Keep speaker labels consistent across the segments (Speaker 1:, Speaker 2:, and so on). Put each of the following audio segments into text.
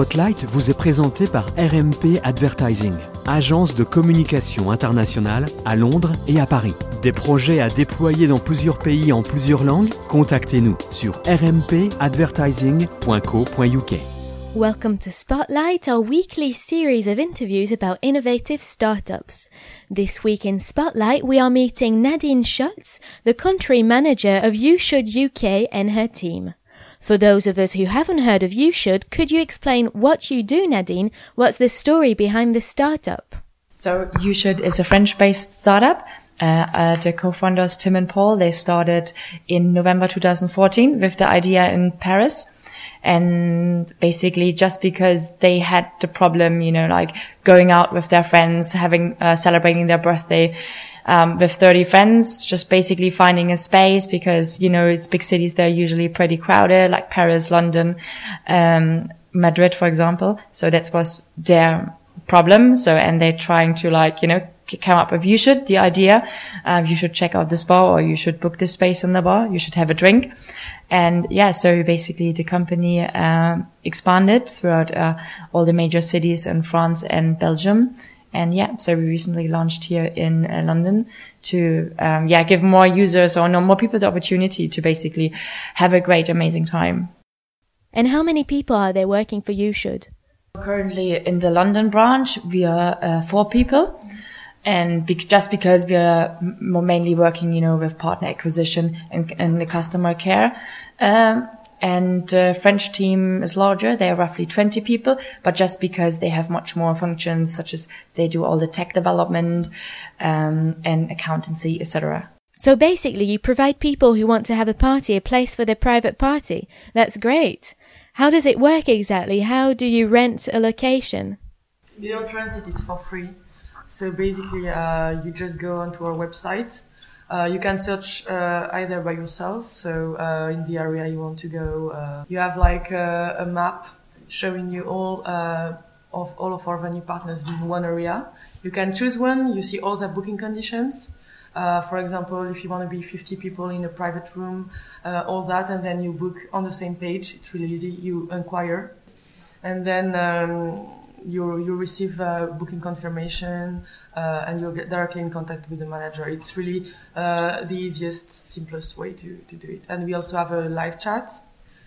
Speaker 1: Spotlight vous est présenté par RMP Advertising, agence de communication internationale à Londres et à Paris. Des projets à déployer dans plusieurs pays en plusieurs langues? Contactez-nous sur rmpadvertising.co.uk.
Speaker 2: Welcome to Spotlight, our weekly series of interviews about innovative startups. This week in Spotlight, we are meeting Nadine Schutz, the country manager of You Should UK and her team. For those of us who haven't heard of YouShould, could you explain what you do, Nadine? What's the story behind this startup?
Speaker 3: So YouShould is a French-based startup. Uh, uh, the co-founders Tim and Paul, they started in November 2014 with the idea in Paris and basically just because they had the problem, you know, like going out with their friends, having, uh, celebrating their birthday, um, with 30 friends, just basically finding a space because, you know, it's big cities. They're usually pretty crowded, like Paris, London, um, Madrid, for example. So that was their problem. So, and they're trying to like, you know, come up with you should the idea um, you should check out this bar or you should book this space in the bar you should have a drink and yeah so basically the company um, expanded throughout uh, all the major cities in france and belgium and yeah so we recently launched here in uh, london to um, yeah give more users or no more people the opportunity to basically have a great amazing time.
Speaker 2: And how many people are there working for you should?
Speaker 3: Currently in the london branch we are uh, four people. And be- just because we are mainly working, you know, with partner acquisition and, and the customer care. Um, and the French team is larger. They are roughly 20 people, but just because they have much more functions, such as they do all the tech development, um, and accountancy, etc.
Speaker 2: So basically, you provide people who want to have a party a place for their private party. That's great. How does it work exactly? How do you rent a location?
Speaker 4: You don't rent it, it's for free. So basically, uh, you just go onto our website. Uh, you can search uh, either by yourself, so uh, in the area you want to go. Uh, you have like a, map showing you all uh, of all of our venue partners in one area. You can choose one. You see all the booking conditions. for example, if you want to be 50 people in a private room, all that, and then you book on the same page. It's really easy. You inquire, and then. Um, you you receive a booking confirmation uh, and you'll get directly in contact with the manager. It's really uh, the easiest, simplest way to, to do it. And we also have a live chat.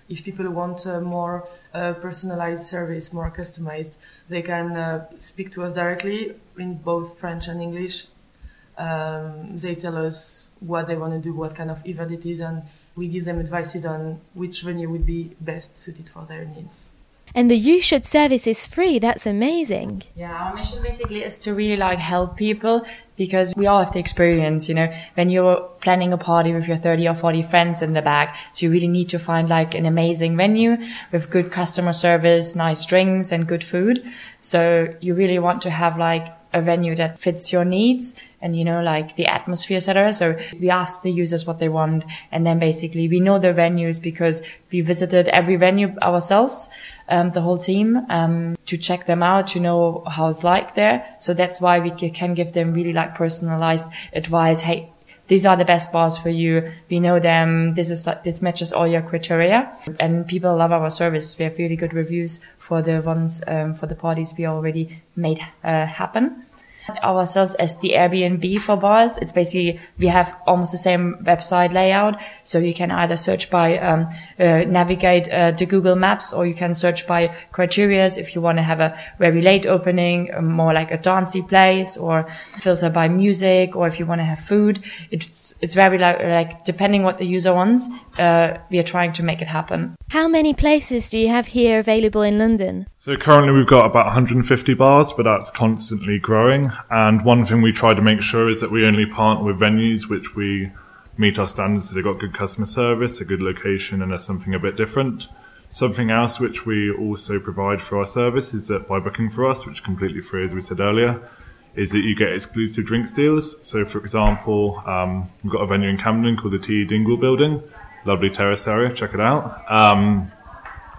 Speaker 4: If people want a more uh, personalized service, more customized, they can uh, speak to us directly in both French and English. Um, they tell us what they want to do, what kind of event it is, and we give them advices on which venue would be best suited for their needs.
Speaker 2: And the YouShould service is free. That's amazing.
Speaker 3: Yeah, our mission basically is to really like help people because we all have the experience, you know, when you're planning a party with your 30 or 40 friends in the back. So you really need to find like an amazing venue with good customer service, nice drinks and good food. So you really want to have like a venue that fits your needs and you know like the atmosphere etc so we ask the users what they want and then basically we know the venues because we visited every venue ourselves um, the whole team um, to check them out to know how it's like there. So that's why we can give them really like personalized advice. Hey these are the best bars for you. We know them. This is like, this matches all your criteria. And people love our service. We have really good reviews for the ones, um, for the parties we already made uh, happen ourselves as the Airbnb for bars. It's basically, we have almost the same website layout. So you can either search by, um, uh, navigate, uh, the Google Maps or you can search by criterias if you want to have a very late opening, more like a dancey place or filter by music or if you want to have food. It's, it's very like, like depending what the user wants, uh, we are trying to make it happen.
Speaker 2: How many places do you have here available in London?
Speaker 5: So currently we've got about 150 bars, but that's constantly growing. And one thing we try to make sure is that we only partner with venues which we meet our standards. So they've got good customer service, a good location, and there's something a bit different. Something else which we also provide for our service is that by booking for us, which is completely free, as we said earlier, is that you get exclusive drinks deals. So, for example, um, we've got a venue in Camden called the T. Dingle Building, lovely terrace area. Check it out. Um,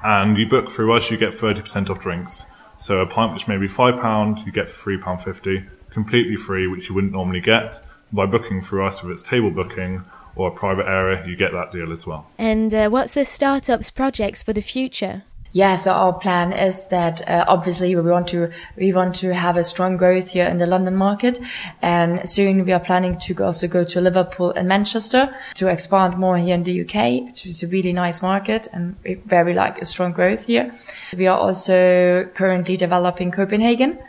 Speaker 5: and you book through us, you get 30% off drinks. So a pint which may be £5, you get for £3.50, completely free, which you wouldn't normally get. By booking through us, whether it's table booking or a private area, you get that deal as well.
Speaker 2: And uh, what's the startups projects for the future?
Speaker 3: Yeah, so our plan is that uh, obviously we want to we want to have a strong growth here in the London market, and soon we are planning to also go to Liverpool and Manchester to expand more here in the UK, is a really nice market and very like a strong growth here. We are also currently developing Copenhagen,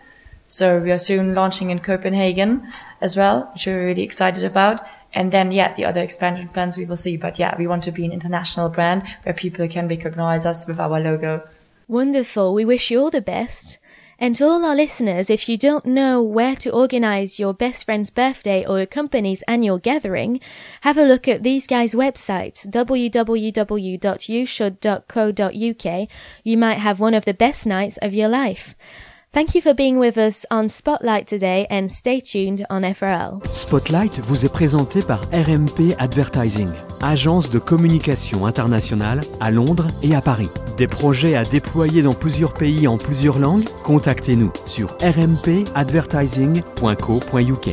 Speaker 3: so we are soon launching in Copenhagen as well, which we're really excited about. And then, yeah, the other expansion plans we will see. But yeah, we want to be an international brand where people can recognize us with our logo.
Speaker 2: Wonderful. We wish you all the best. And to all our listeners, if you don't know where to organize your best friend's birthday or your company's annual gathering, have a look at these guys' websites, www.youshould.co.uk. You might have one of the best nights of your life. Thank you for being with us on Spotlight today and stay tuned on FRL.
Speaker 1: Spotlight vous est présenté par RMP Advertising, agence de communication internationale à Londres et à Paris. Des projets à déployer dans plusieurs pays en plusieurs langues? Contactez-nous sur rmpadvertising.co.uk.